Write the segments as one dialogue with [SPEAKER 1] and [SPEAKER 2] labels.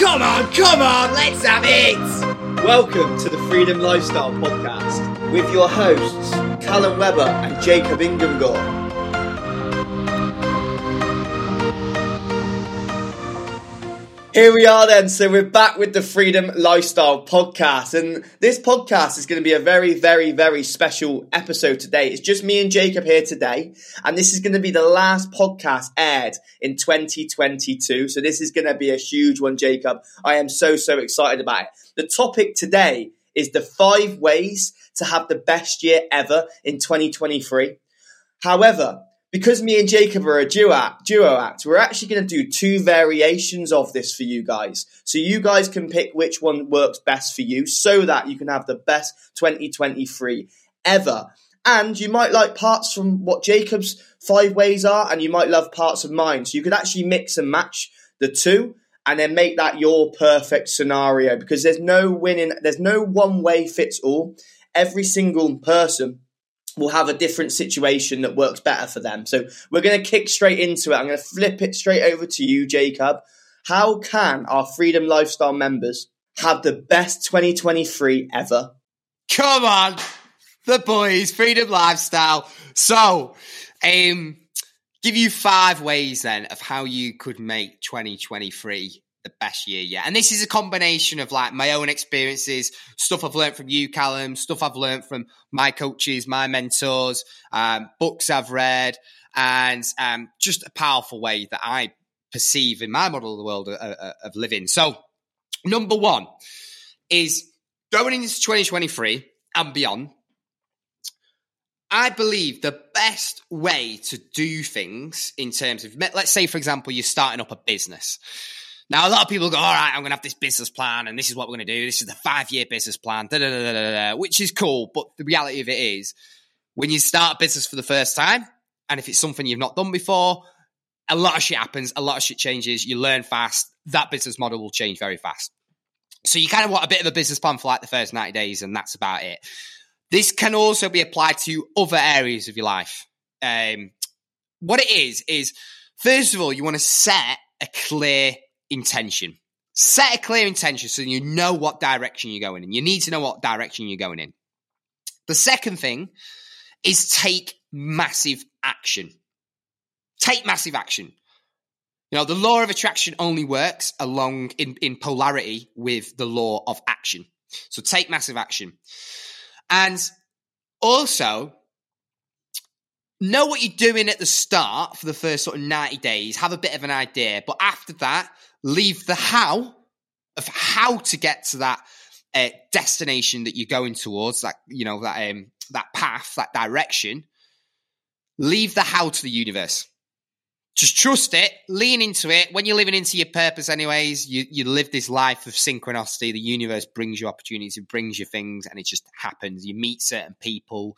[SPEAKER 1] Come on, come on, let's have it!
[SPEAKER 2] Welcome to the Freedom Lifestyle Podcast with your hosts, Callum Webber and Jacob Ingham-Gore. Here we are then. So we're back with the Freedom Lifestyle podcast. And this podcast is going to be a very, very, very special episode today. It's just me and Jacob here today. And this is going to be the last podcast aired in 2022. So this is going to be a huge one, Jacob. I am so, so excited about it. The topic today is the five ways to have the best year ever in 2023. However, because me and Jacob are a duo act, duo act, we're actually going to do two variations of this for you guys. So you guys can pick which one works best for you so that you can have the best 2023 ever. And you might like parts from what Jacob's five ways are, and you might love parts of mine. So you could actually mix and match the two and then make that your perfect scenario because there's no winning, there's no one way fits all. Every single person will have a different situation that works better for them. So we're going to kick straight into it. I'm going to flip it straight over to you, Jacob. How can our Freedom Lifestyle members have the best 2023 ever?
[SPEAKER 1] Come on, the boys, Freedom Lifestyle. So, um, give you five ways then of how you could make 2023 the best year yet. And this is a combination of like my own experiences, stuff I've learned from you, Callum, stuff I've learned from my coaches, my mentors, um, books I've read, and um, just a powerful way that I perceive in my model of the world of, uh, uh, of living. So, number one is going into 2023 and beyond. I believe the best way to do things in terms of, let's say, for example, you're starting up a business now, a lot of people go, all right, I'm going to have this business plan and this is what we're going to do. This is the five year business plan, da, da, da, which is cool. But the reality of it is, when you start a business for the first time, and if it's something you've not done before, a lot of shit happens, a lot of shit changes, you learn fast. That business model will change very fast. So you kind of want a bit of a business plan for like the first 90 days, and that's about it. This can also be applied to other areas of your life. Um, what it is, is first of all, you want to set a clear intention. Set a clear intention so you know what direction you're going in. You need to know what direction you're going in. The second thing is take massive action. Take massive action. You know, the law of attraction only works along in, in polarity with the law of action. So take massive action. And also, know what you're doing at the start for the first sort of 90 days, have a bit of an idea. But after that, leave the how of how to get to that uh, destination that you're going towards, that you know that um, that path, that direction. Leave the how to the universe. Just trust it, lean into it. When you're living into your purpose, anyways, you, you live this life of synchronicity. The universe brings you opportunities, it brings you things, and it just happens. You meet certain people,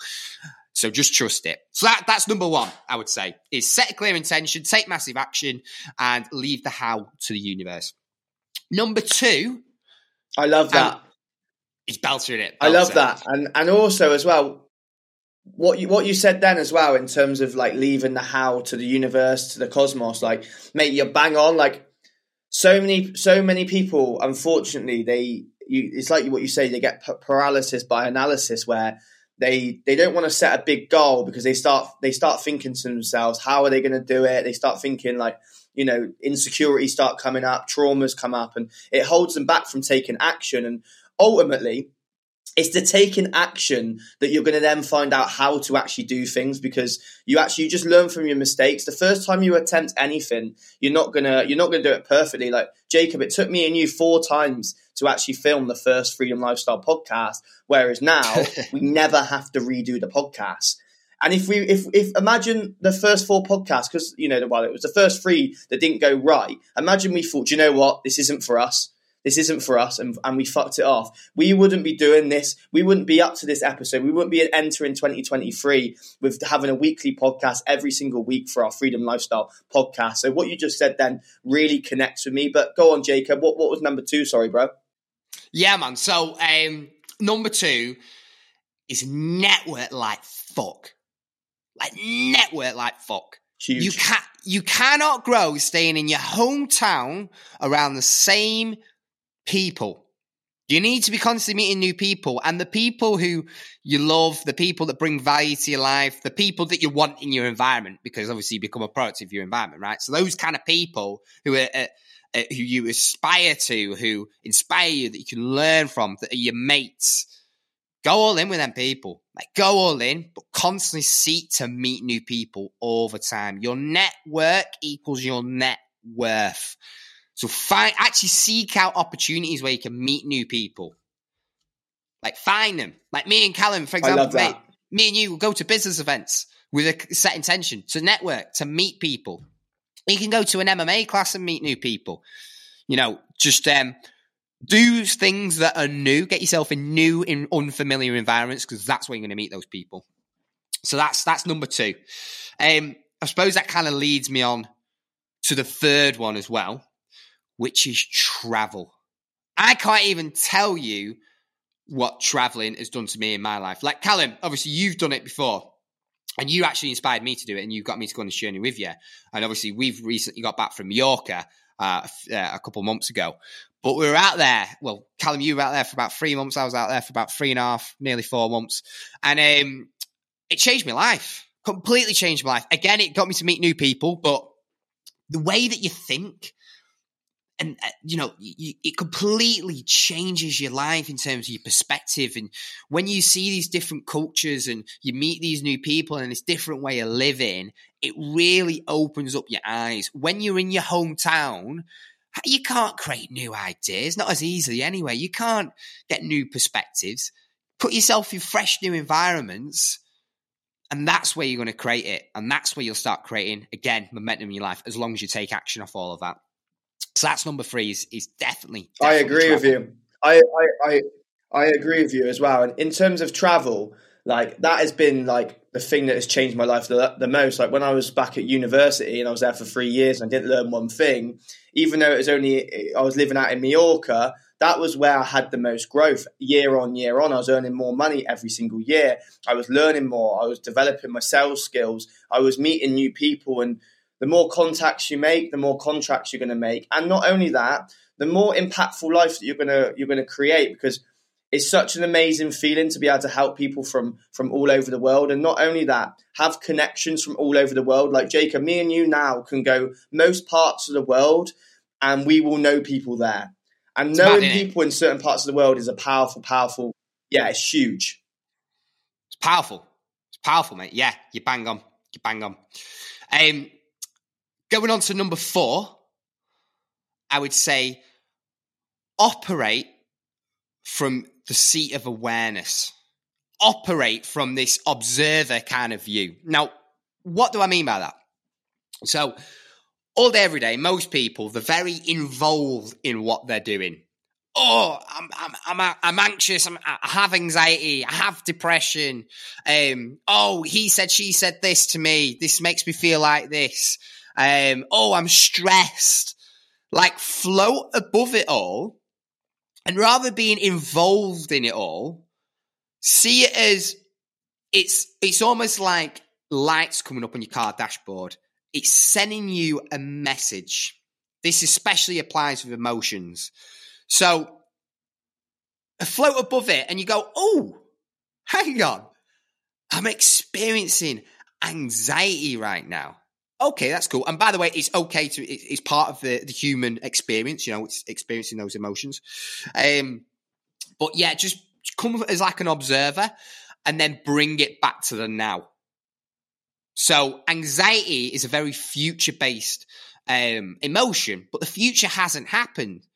[SPEAKER 1] so just trust it. So that, that's number one, I would say, is set a clear intention, take massive action, and leave the how to the universe. Number two.
[SPEAKER 2] I love that.
[SPEAKER 1] he's beltering it.
[SPEAKER 2] Belter. I love that. And and also as well, what you what you said then as well in terms of like leaving the how to the universe, to the cosmos, like mate, you're bang on. Like so many so many people, unfortunately, they you it's like what you say, they get paralysis by analysis where they they don't want to set a big goal because they start they start thinking to themselves how are they going to do it? They start thinking like you know insecurities start coming up traumas come up and it holds them back from taking action. And ultimately it's the taking action that you're going to then find out how to actually do things because you actually you just learn from your mistakes. The first time you attempt anything you're not going to you're not going to do it perfectly. Like jacob it took me and you four times to actually film the first freedom lifestyle podcast whereas now we never have to redo the podcast and if we if if imagine the first four podcasts because you know well it was the first three that didn't go right imagine we thought you know what this isn't for us this isn't for us and, and we fucked it off. We wouldn't be doing this. We wouldn't be up to this episode. We wouldn't be entering 2023 with having a weekly podcast every single week for our Freedom Lifestyle podcast. So what you just said then really connects with me. But go on, Jacob. What, what was number two? Sorry, bro.
[SPEAKER 1] Yeah, man. So um, number two is network like fuck. Like network like fuck.
[SPEAKER 2] Huge.
[SPEAKER 1] You can you cannot grow staying in your hometown around the same people. You need to be constantly meeting new people and the people who you love, the people that bring value to your life, the people that you want in your environment, because obviously you become a product of your environment, right? So those kind of people who are, uh, uh, who you aspire to, who inspire you, that you can learn from, that are your mates, go all in with them people. Like go all in, but constantly seek to meet new people all the time. Your network equals your net worth. So find actually seek out opportunities where you can meet new people. Like find them. Like me and Callum, for example, mate, me and you will go to business events with a set intention to network, to meet people. You can go to an MMA class and meet new people. You know, just um, do things that are new. Get yourself in new, in unfamiliar environments because that's where you're going to meet those people. So that's that's number two. Um, I suppose that kind of leads me on to the third one as well, which is travel. I can't even tell you what traveling has done to me in my life. Like Callum, obviously you've done it before. And you actually inspired me to do it, and you got me to go on this journey with you. And obviously, we've recently got back from Mallorca uh, a couple months ago. But we were out there. Well, Callum, you were out there for about three months. I was out there for about three and a half, nearly four months, and um, it changed my life. Completely changed my life. Again, it got me to meet new people, but the way that you think and uh, you know it completely changes your life in terms of your perspective and when you see these different cultures and you meet these new people and this different way of living it really opens up your eyes when you're in your hometown you can't create new ideas not as easily anyway you can't get new perspectives put yourself in fresh new environments and that's where you're going to create it. And that's where you'll start creating, again, momentum in your life as long as you take action off all of that. So that's number three is, is definitely, definitely
[SPEAKER 2] I agree travel. with you. I, I, I, I agree with you as well. And in terms of travel, like that has been like the thing that has changed my life the, the most. Like when I was back at university and I was there for three years and I didn't learn one thing, even though it was only, I was living out in Mallorca, that was where I had the most growth year on year on. I was earning more money every single year. I was learning more. I was developing my sales skills. I was meeting new people. And the more contacts you make, the more contracts you're going to make. And not only that, the more impactful life that you're going to you're going to create because it's such an amazing feeling to be able to help people from from all over the world and not only that have connections from all over the world like jacob me and you now can go most parts of the world and we will know people there and it's knowing people in certain parts of the world is a powerful, powerful. Yeah, it's huge.
[SPEAKER 1] It's powerful. It's powerful, mate. Yeah, you bang on. You bang on. Um, going on to number four, I would say operate from the seat of awareness. Operate from this observer kind of view. Now, what do I mean by that? So, all day, every day, most people, they're very involved in what they're doing. Oh, I'm, I'm, I'm, I'm anxious. I'm, i have anxiety. I have depression. Um, oh, he said, she said this to me. This makes me feel like this. Um, oh, I'm stressed. Like float above it all and rather being involved in it all, see it as it's, it's almost like lights coming up on your car dashboard it's sending you a message. This especially applies with emotions. So, float above it and you go, oh, hang on. I'm experiencing anxiety right now. Okay, that's cool. And by the way, it's okay to, it's part of the, the human experience, you know, it's experiencing those emotions. Um, but yeah, just come as like an observer and then bring it back to the now. So anxiety is a very future based um, emotion, but the future hasn't happened.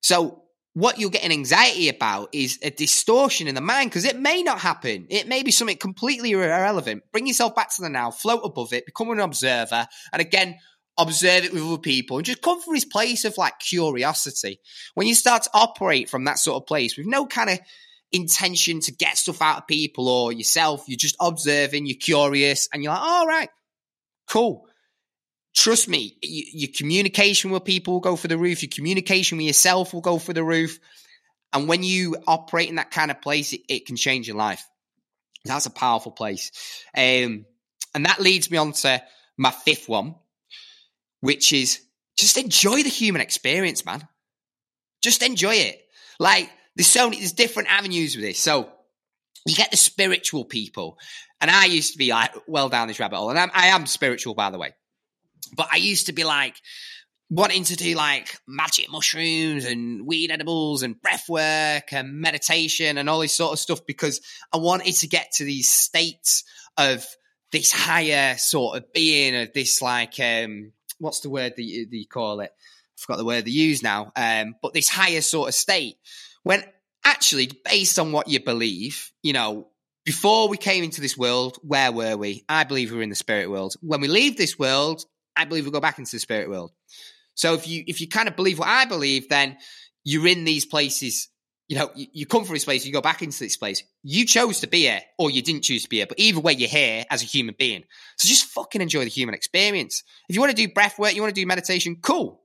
[SPEAKER 1] So what you're getting anxiety about is a distortion in the mind because it may not happen. It may be something completely irrelevant. Bring yourself back to the now, float above it, become an observer, and again, observe it with other people and just come from this place of like curiosity. When you start to operate from that sort of place with no kind of intention to get stuff out of people or yourself. You're just observing, you're curious, and you're like, all right, cool. Trust me, you, your communication with people will go for the roof. Your communication with yourself will go for the roof. And when you operate in that kind of place, it, it can change your life. That's a powerful place. Um, and that leads me on to my fifth one, which is just enjoy the human experience, man. Just enjoy it Like there's so many, there's different avenues with this. So you get the spiritual people, and I used to be like well down this rabbit hole, and I'm, I am spiritual by the way, but I used to be like wanting to do like magic mushrooms and weed edibles and breath work and meditation and all this sort of stuff because I wanted to get to these states of this higher sort of being of this like um what's the word that you, that you call it? I forgot the word they use now. Um, but this higher sort of state when actually based on what you believe, you know, before we came into this world, where were we? I believe we we're in the spirit world. When we leave this world, I believe we go back into the spirit world. So if you if you kind of believe what I believe, then you're in these places. You know, you, you come from this place, you go back into this place. You chose to be here, or you didn't choose to be here. But either way, you're here as a human being. So just fucking enjoy the human experience. If you want to do breath work, you want to do meditation, cool.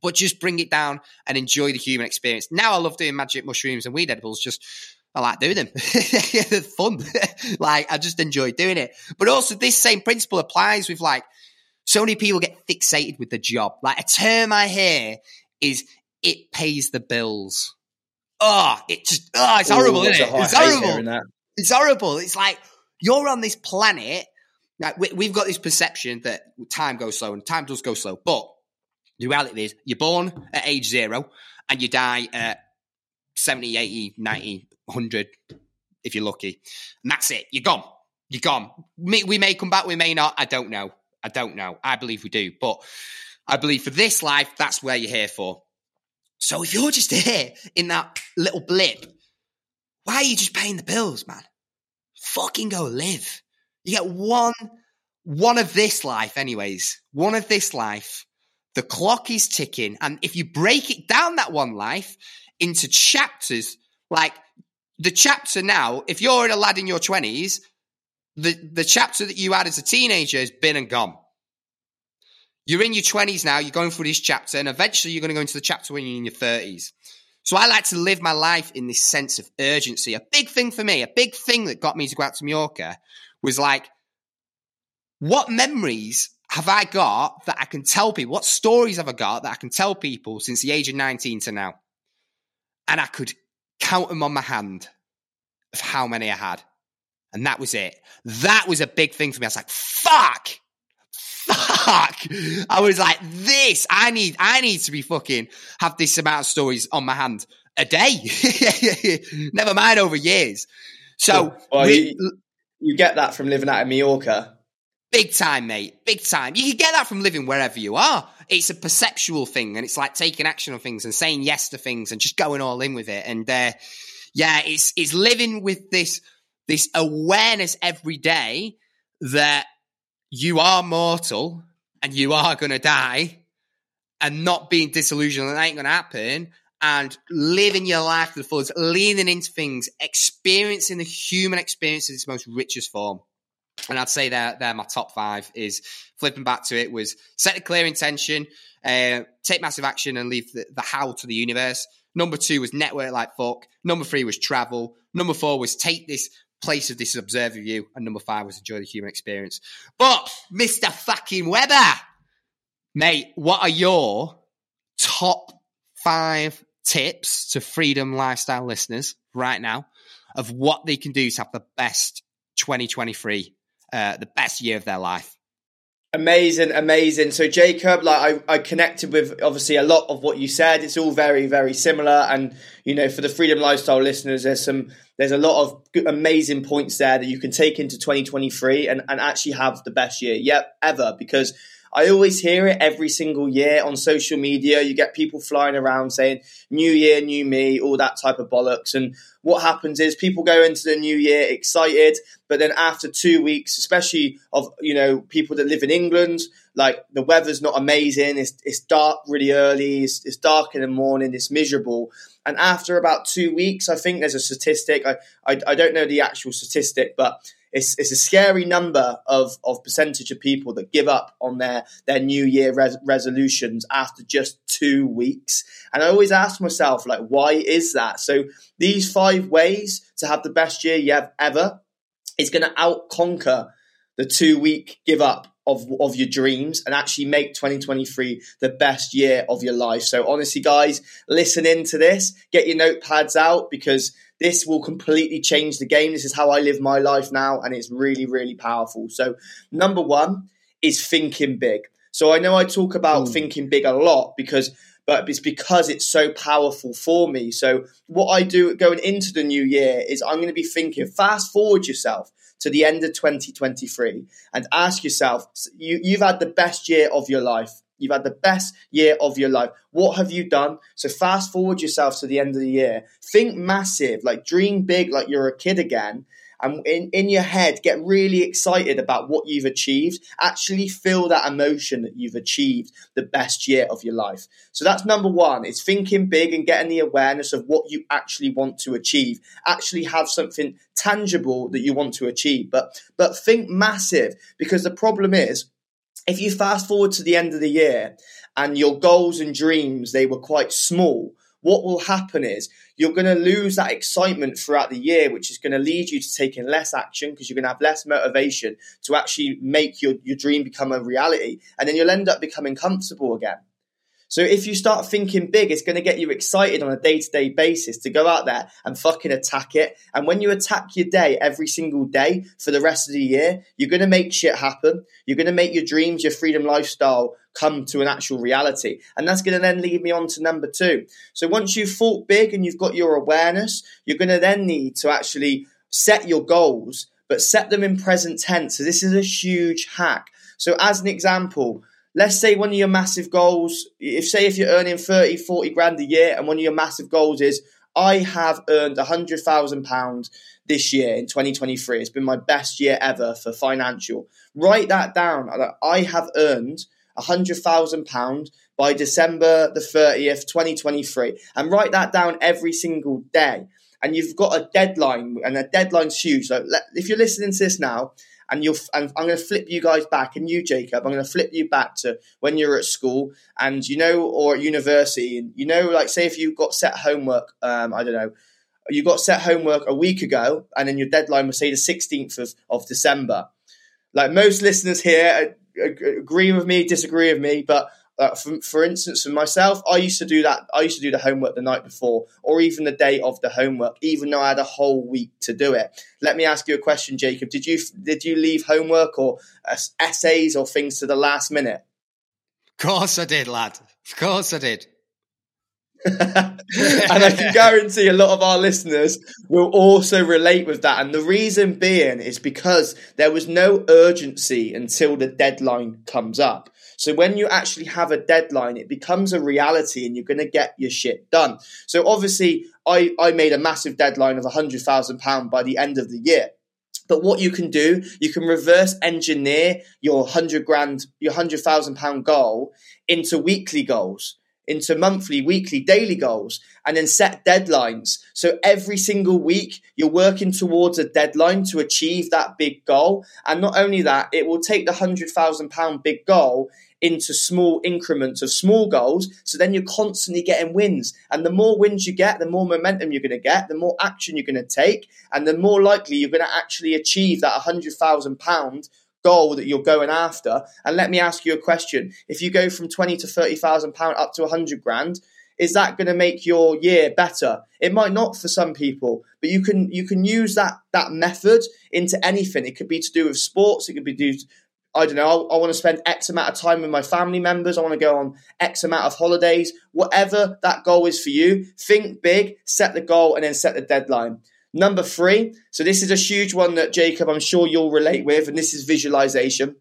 [SPEAKER 1] But just bring it down and enjoy the human experience. Now I love doing magic mushrooms and weed edibles. Just I like doing them. They're fun. like I just enjoy doing it. But also this same principle applies with like so many people get fixated with the job. Like a term I hear is it pays the bills. Oh, it just oh, it's Ooh, horrible, isn't it? It's horrible. It's horrible. It's like you're on this planet. Like we, we've got this perception that time goes slow, and time does go slow. But the reality is, you're born at age zero, and you die at 70, 80, 90, 100, if you're lucky. And that's it. You're gone. You're gone. We may come back, we may not. I don't know. I don't know. I believe we do. But I believe for this life, that's where you're here for. So if you're just here in that little blip, why are you just paying the bills, man? Fucking go live. You get one, one of this life, anyways. One of this life. The clock is ticking. And if you break it down, that one life, into chapters, like the chapter now, if you're a lad in your 20s, the, the chapter that you had as a teenager has been and gone. You're in your 20s now, you're going through this chapter, and eventually you're going to go into the chapter when you're in your 30s. So I like to live my life in this sense of urgency. A big thing for me, a big thing that got me to go out to Mallorca was like, what memories have I got that I can tell people? What stories have I got that I can tell people since the age of 19 to now? And I could count them on my hand of how many I had. And that was it. That was a big thing for me. I was like, fuck. Fuck. I was like, this, I need, I need to be fucking have this amount of stories on my hand a day. Never mind over years. So
[SPEAKER 2] well, we, you, you, get that from living out in Mallorca.
[SPEAKER 1] Big time, mate. Big time. You can get that from living wherever you are. It's a perceptual thing, and it's like taking action on things and saying yes to things and just going all in with it. And uh, yeah, it's it's living with this this awareness every day that you are mortal and you are going to die and not being disillusioned that ain't going to happen and living your life to the fullest, leaning into things, experiencing the human experience in its most richest form. And I'd say they're, they're my top five is flipping back to it was set a clear intention, uh, take massive action and leave the, the how to the universe. Number two was network like fuck. Number three was travel. Number four was take this place of this observer view. And number five was enjoy the human experience. But Mr. fucking Webber, mate, what are your top five tips to freedom lifestyle listeners right now of what they can do to have the best 2023, uh, the best year of their life?
[SPEAKER 2] Amazing, amazing. So Jacob, like I, I connected with obviously a lot of what you said. It's all very, very similar. And you know, for the freedom lifestyle listeners, there's some there's a lot of good, amazing points there that you can take into 2023 and, and actually have the best year yet ever because I always hear it every single year on social media. You get people flying around saying, New Year, new me, all that type of bollocks. And what happens is people go into the new year excited, but then after two weeks, especially of, you know, people that live in England, like the weather's not amazing. It's, it's dark really early. It's, it's dark in the morning. It's miserable. And after about two weeks, I think there's a statistic. I, I, I don't know the actual statistic, but it's, it's a scary number of, of percentage of people that give up on their, their New Year res- resolutions after just two weeks. And I always ask myself, like, why is that? So these five ways to have the best year you have ever is going to out conquer the two week give up of, of your dreams and actually make 2023 the best year of your life. So honestly, guys, listen into this, get your notepads out because this will completely change the game. This is how I live my life now, and it's really, really powerful. So, number one is thinking big. So I know I talk about mm. thinking big a lot because but it's because it's so powerful for me. So what I do going into the new year is I'm going to be thinking fast forward yourself to the end of 2023 and ask yourself you, you've had the best year of your life. You've had the best year of your life. What have you done? So fast forward yourself to the end of the year. Think massive, like dream big, like you're a kid again, and in, in your head get really excited about what you've achieved. Actually feel that emotion that you've achieved the best year of your life. So that's number one it's thinking big and getting the awareness of what you actually want to achieve. Actually have something tangible that you want to achieve. But but think massive because the problem is if you fast forward to the end of the year and your goals and dreams they were quite small what will happen is you're going to lose that excitement throughout the year, which is going to lead you to taking less action because you're going to have less motivation to actually make your, your dream become a reality. And then you'll end up becoming comfortable again. So if you start thinking big, it's going to get you excited on a day to day basis to go out there and fucking attack it. And when you attack your day every single day for the rest of the year, you're going to make shit happen. You're going to make your dreams, your freedom lifestyle come to an actual reality. And that's going to then lead me on to number two. So once you've thought big and you've got your awareness, you're going to then need to actually set your goals, but set them in present tense. So this is a huge hack. So as an example, let's say one of your massive goals, if say if you're earning 30, 40 grand a year and one of your massive goals is, I have earned £100,000 this year in 2023. It's been my best year ever for financial. Write that down. Uh, I have earned £100,000 by December the 30th, 2023. And write that down every single day. And you've got a deadline, and a deadline's huge. So if you're listening to this now, and you'll and I'm going to flip you guys back, and you, Jacob, I'm going to flip you back to when you're at school, and you know, or at university, and you know, like say if you got set homework, um, I don't know, you got set homework a week ago, and then your deadline was say the 16th of, of December. Like most listeners here uh, agree with me, disagree with me, but uh, for, for instance, for myself, I used to do that. I used to do the homework the night before, or even the day of the homework, even though I had a whole week to do it. Let me ask you a question, Jacob. Did you did you leave homework or uh, essays or things to the last minute?
[SPEAKER 1] Of course I did, lad. Of course I did.
[SPEAKER 2] and I can guarantee a lot of our listeners will also relate with that. And the reason being is because there was no urgency until the deadline comes up. So when you actually have a deadline, it becomes a reality and you're going to get your shit done. So obviously, I, I made a massive deadline of £100,000 by the end of the year. But what you can do, you can reverse engineer your hundred grand, your hundred thousand pound goal into weekly goals into monthly, weekly, daily goals and then set deadlines. So every single week, you're working towards a deadline to achieve that big goal. And not only that, it will take the £100,000 big goal into small increments of small goals. So then you're constantly getting wins. And the more wins you get, the more momentum you're going to get, the more action you're going to take, and the more likely you're going to actually achieve that £100,000 goal that you're going after. And let me ask you a question: If you go from twenty to thirty thousand pound up to a hundred grand, is that going to make your year better? It might not for some people, but you can you can use that that method into anything. It could be to do with sports. It could be do. I don't know. I, I want to spend X amount of time with my family members. I want to go on X amount of holidays. Whatever that goal is for you, think big, set the goal, and then set the deadline. Number three, so this is a huge one that Jacob, I'm sure you'll relate with, and this is visualization.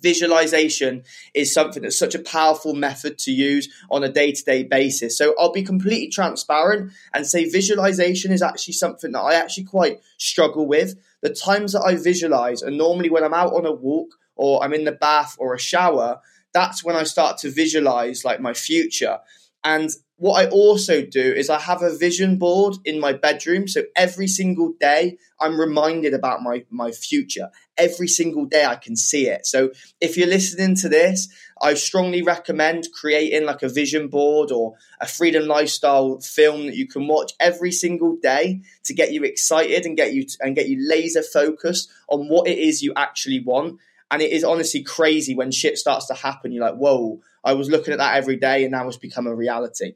[SPEAKER 2] Visualization is something that's such a powerful method to use on a day to day basis. So I'll be completely transparent and say visualization is actually something that I actually quite struggle with. The times that I visualize are normally when I'm out on a walk or I'm in the bath or a shower. That's when I start to visualize like my future. And what I also do is I have a vision board in my bedroom. So every single day I'm reminded about my, my future. Every single day I can see it. So if you're listening to this, I strongly recommend creating like a vision board or a freedom lifestyle film that you can watch every single day to get you excited and get you and get you laser focused on what it is you actually want And it is honestly crazy when shit starts to happen. You're like, whoa, I was looking at that every day and now it's become a reality.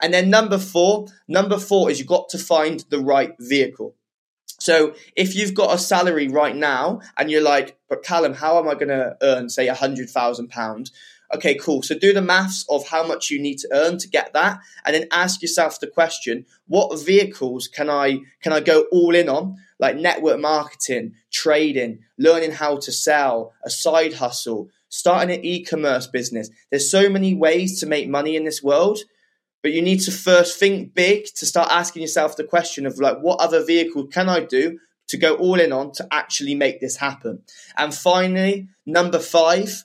[SPEAKER 2] And then number four, number four is you've got to find the right vehicle. So if you've got a salary right now and you're like, but Callum, how am I going to earn, say, a hundred thousand pounds? Okay, cool. So do the maths of how much you need to earn to get that, and then ask yourself the question: What vehicles can I can I go all in on? Like network marketing, trading, learning how to sell, a side hustle, starting an e-commerce business. There's so many ways to make money in this world, but you need to first think big to start asking yourself the question of like, what other vehicle can I do to go all in on to actually make this happen? And finally, number five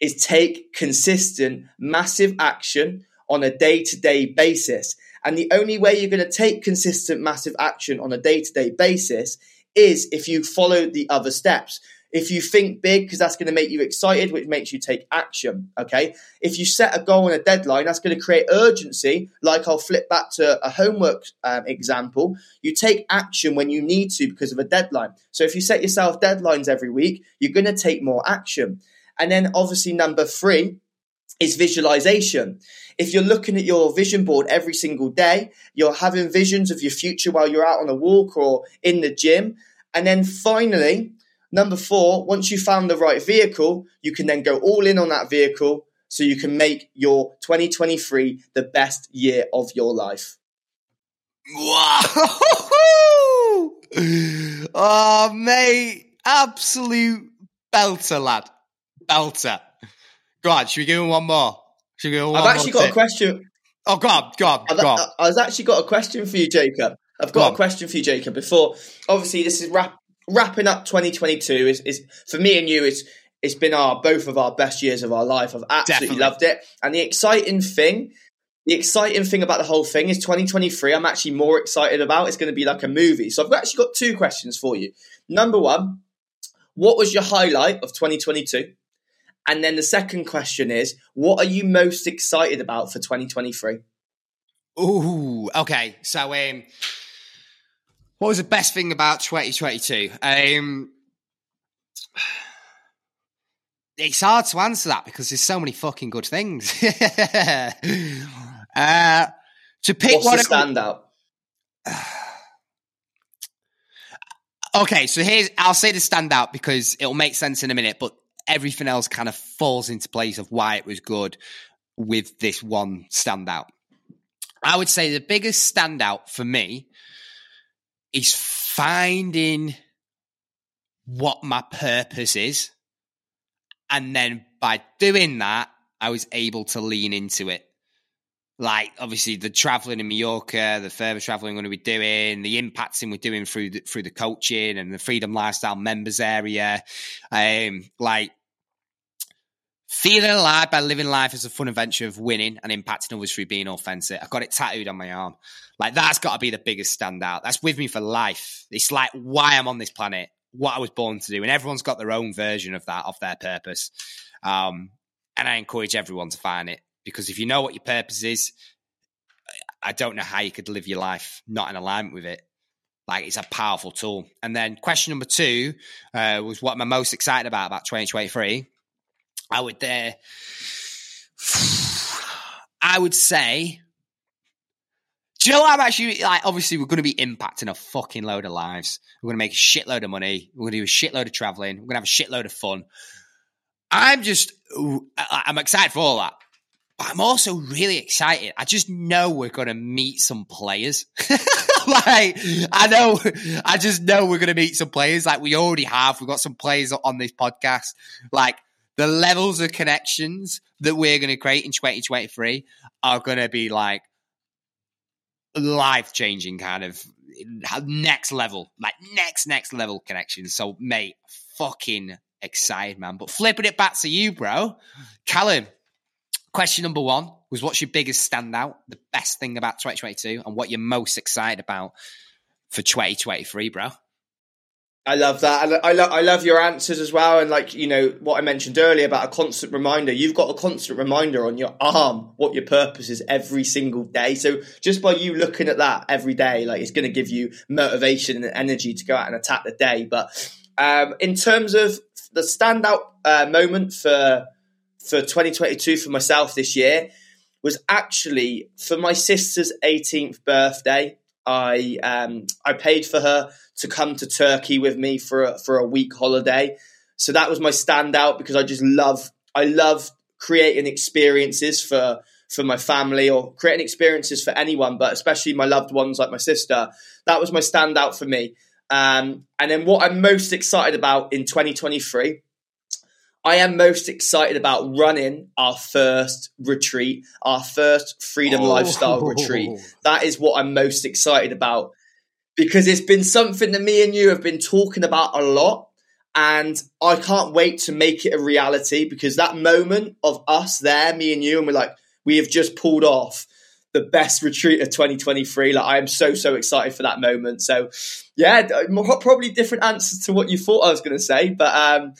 [SPEAKER 2] is take consistent, massive action on a day to day basis. And the only way you're going to take consistent, massive action on a day to day basis is if you follow the other steps. If you think big, because that's going to make you excited, which makes you take action. Okay. If you set a goal and a deadline, that's going to create urgency. Like I'll flip back to a homework um, example. You take action when you need to because of a deadline. So if you set yourself deadlines every week, you're going to take more action. And then obviously, number three is visualization. If you're looking at your vision board every single day, you're having visions of your future while you're out on a walk or in the gym. And then finally, number four, once you found the right vehicle, you can then go all in on that vehicle so you can make your 2023 the best year of your life.
[SPEAKER 1] Wow. oh, mate. Absolute belter, lad belter. Go on, should we give him one more? Should we give him
[SPEAKER 2] one
[SPEAKER 1] I've
[SPEAKER 2] actually got tip? a question.
[SPEAKER 1] Oh, go on, go on,
[SPEAKER 2] I've,
[SPEAKER 1] go on.
[SPEAKER 2] I, have actually got a question for you, Jacob. I've got a question for you, Jacob. Before, obviously, this is wrap, wrapping up 2022. Is, is for me and you. It's it's been our both of our best years of our life. I've absolutely Definitely. loved it. And the exciting thing, the exciting thing about the whole thing is 2023. I'm actually more excited about. It's going to be like a movie. So I've actually got two questions for you. Number one, what was your highlight of 2022? And then the second question is, what are you most excited about for 2023?
[SPEAKER 1] Ooh, okay. So, um, what was the best thing about 2022? Um, it's hard to answer that because there's so many fucking good things. uh, to pick
[SPEAKER 2] What's what the standout.
[SPEAKER 1] okay, so here's I'll say the standout because it'll make sense in a minute, but everything else kind of falls into place of why it was good with this one standout. I would say the biggest standout for me is finding what my purpose is. And then by doing that, I was able to lean into it. Like obviously the traveling in Mallorca, the further traveling I'm going to be doing, the impacting we're doing through the, through the coaching and the freedom lifestyle members area, um, like Feeling alive by living life as a fun adventure of winning and impacting others through being authentic. I've got it tattooed on my arm. Like that's got to be the biggest standout. That's with me for life. It's like why I'm on this planet, what I was born to do, and everyone's got their own version of that, of their purpose. Um, and I encourage everyone to find it because if you know what your purpose is, I don't know how you could live your life not in alignment with it. Like it's a powerful tool. And then question number two uh, was what am I most excited about about 2023? I would uh, I would say do you know I'm actually like? Obviously, we're going to be impacting a fucking load of lives. We're going to make a shitload of money. We're going to do a shitload of traveling. We're going to have a shitload of fun. I'm just, I'm excited for all that. But I'm also really excited. I just know we're going to meet some players. like, I know, I just know we're going to meet some players. Like, we already have. We've got some players on this podcast. Like, the levels of connections that we're going to create in 2023 are going to be like life changing kind of next level, like next, next level connections. So, mate, fucking excited, man. But flipping it back to you, bro. Callum, question number one was what's your biggest standout, the best thing about 2022, and what you're most excited about for 2023, bro?
[SPEAKER 2] I love that. I, I, lo- I love your answers as well. And like, you know, what I mentioned earlier about a constant reminder, you've got a constant reminder on your arm what your purpose is every single day. So just by you looking at that every day, like it's going to give you motivation and energy to go out and attack the day. But Um, in terms of the standout uh, moment for for 2022 for myself this year was actually for my sister's 18th birthday. I um, I paid for her to come to Turkey with me for a, for a week holiday. So that was my standout because I just love I love creating experiences for for my family or creating experiences for anyone, but especially my loved ones like my sister. That was my standout for me. Um, and then what I'm most excited about in 2023, I am most excited about running our first retreat, our first freedom oh. lifestyle retreat. That is what I'm most excited about because it's been something that me and you have been talking about a lot. And I can't wait to make it a reality because that moment of us there, me and you, and we're like, we have just pulled off the best retreat of 2023. Like I am so so excited for that moment. So yeah, probably different answers to what you thought I was going to say, but um,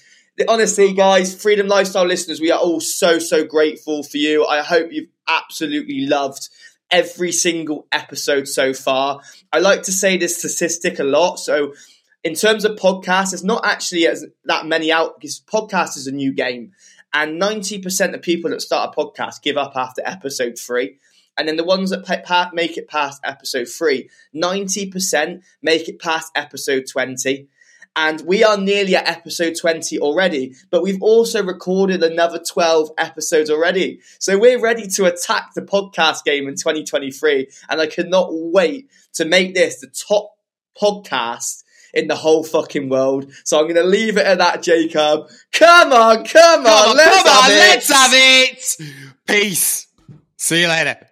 [SPEAKER 2] honestly, guys, Freedom Lifestyle listeners, we are all so so grateful for you. I hope you've absolutely loved every single episode so far. I like to say this statistic a lot. So in terms of podcasts, it's not actually as that many out because podcast is a new game. And 90% of people that start a podcast give up after episode three. And then the ones that make it past episode three, 90% make it past episode 20. And we are nearly at episode 20 already, but we've also recorded another 12 episodes already. So we're ready to attack the podcast game in 2023. And I cannot wait to make this the top podcast in the whole fucking world. So I'm going to leave it at that, Jacob. Come on, come on, on let's, come have, on, it.
[SPEAKER 1] let's have it. Peace. See you later.